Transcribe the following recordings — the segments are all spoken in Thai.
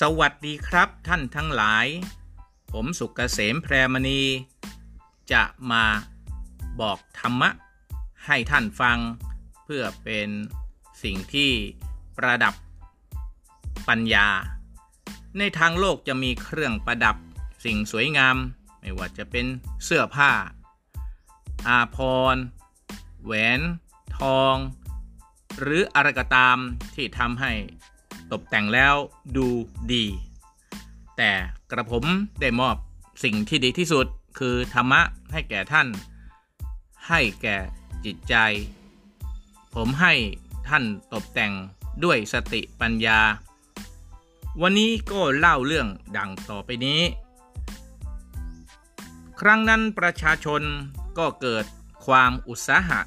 สวัสดีครับท่านทั้งหลาย ผมสุกเกษมแพรมณี จะมาบอกธรรมะให้ท่านฟัง เพื่อเป็นสิ่งที่ประดับปัญญา ในทางโลกจะมีเครื่องประดับสิ่งสวยงาม ไม่ว่าจะเป็นเสื้อผ้า อาพรณ์แหวน ทอง หรืออะไรก็ตามที่ทำให้ ตกแต่งแล้วดูดี แต่กระผมได้มอบสิ่งที่ดีที่สุดคือธรรมะให้แก่ท่าน ให้แก่จิตใจ ผมให้ท่านตกแต่งด้วยสติปัญญา วันนี้ก็เล่าเรื่องดังต่อไปนี้ ครั้งนั้นประชาชนก็เกิดความอุตสาหะ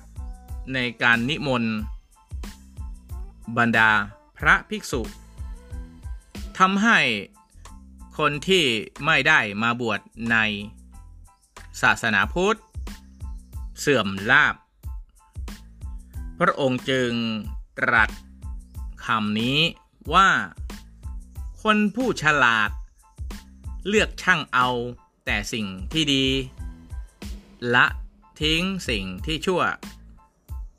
ในการนิมนต์บรรดา พระภิกษุทำให้คนที่ไม่ได้มาบวชในศาสนาพุทธ เสื่อมลาบ พระองค์จึงตรัสคำนี้ว่า คนผู้ฉลาด เลือกช่างเอาแต่สิ่งที่ดี ละทิ้งสิ่งที่ชั่ว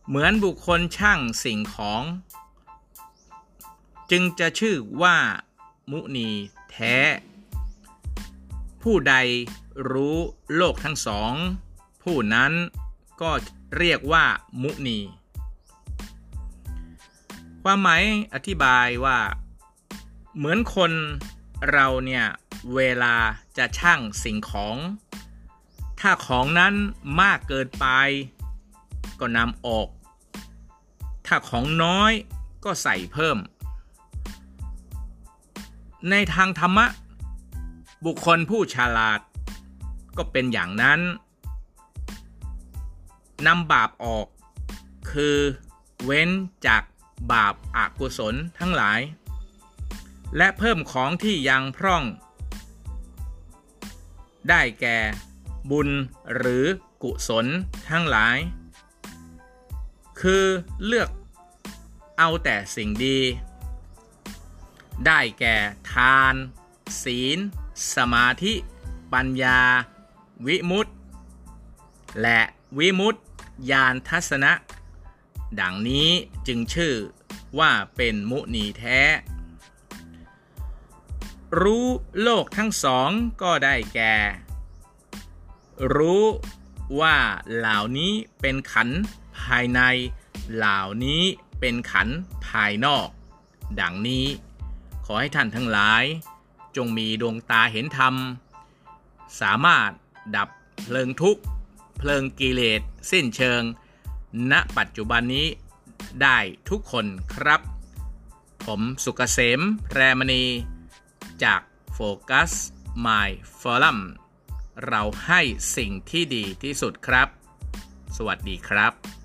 เหมือนบุคคลช่างสิ่งของ จึงจะชื่อว่า มุนีแท้ ผู้ใดรู้โลกทั้งสอง ผู้นั้นก็เรียกว่า มุนี ความหมายอธิบายว่า เหมือนคนเราเนี่ย เวลาจะช่างสิ่งของ ถ้าของนั้นมากเกินไป ก็นำออก ถ้าของน้อยก็ใส่เพิ่ม ในทางธรรมะ บุคคลผู้ฉลาด ก็เป็นอย่างนั้นนำบาปออก คือเว้นจากบาปอากุศลทั้งหลาย และเพิ่มของที่ยังพร่อง ได้แก่บุญหรือกุศลทั้งหลาย คือเลือกเอาแต่สิ่งดี ได้แก่ทาน ศีล สมาธิ ปัญญา วิมุตติ และวิมุตติญาณทัศนะ ดังนี้จึงชื่อว่าเป็นมุนีแท้ รู้โลกทั้งสองก็ได้แก่ รู้ว่าเหล่านี้เป็นขันภายใน เหล่านี้เป็นขันภายนอก ดังนี้ ขอให้ท่านทั้งหลาย จงมีดวงตาเห็นธรรม สามารถดับเพลิงทุกข์ เพลิงกิเลสสิ้นเชิง ณ ปัจจุบันนี้ได้ทุกคนครับ ผมสุกเกษมแพรมณีจากโฟกัส My Forum เราให้สิ่งที่ดีที่สุดครับ สวัสดีครับ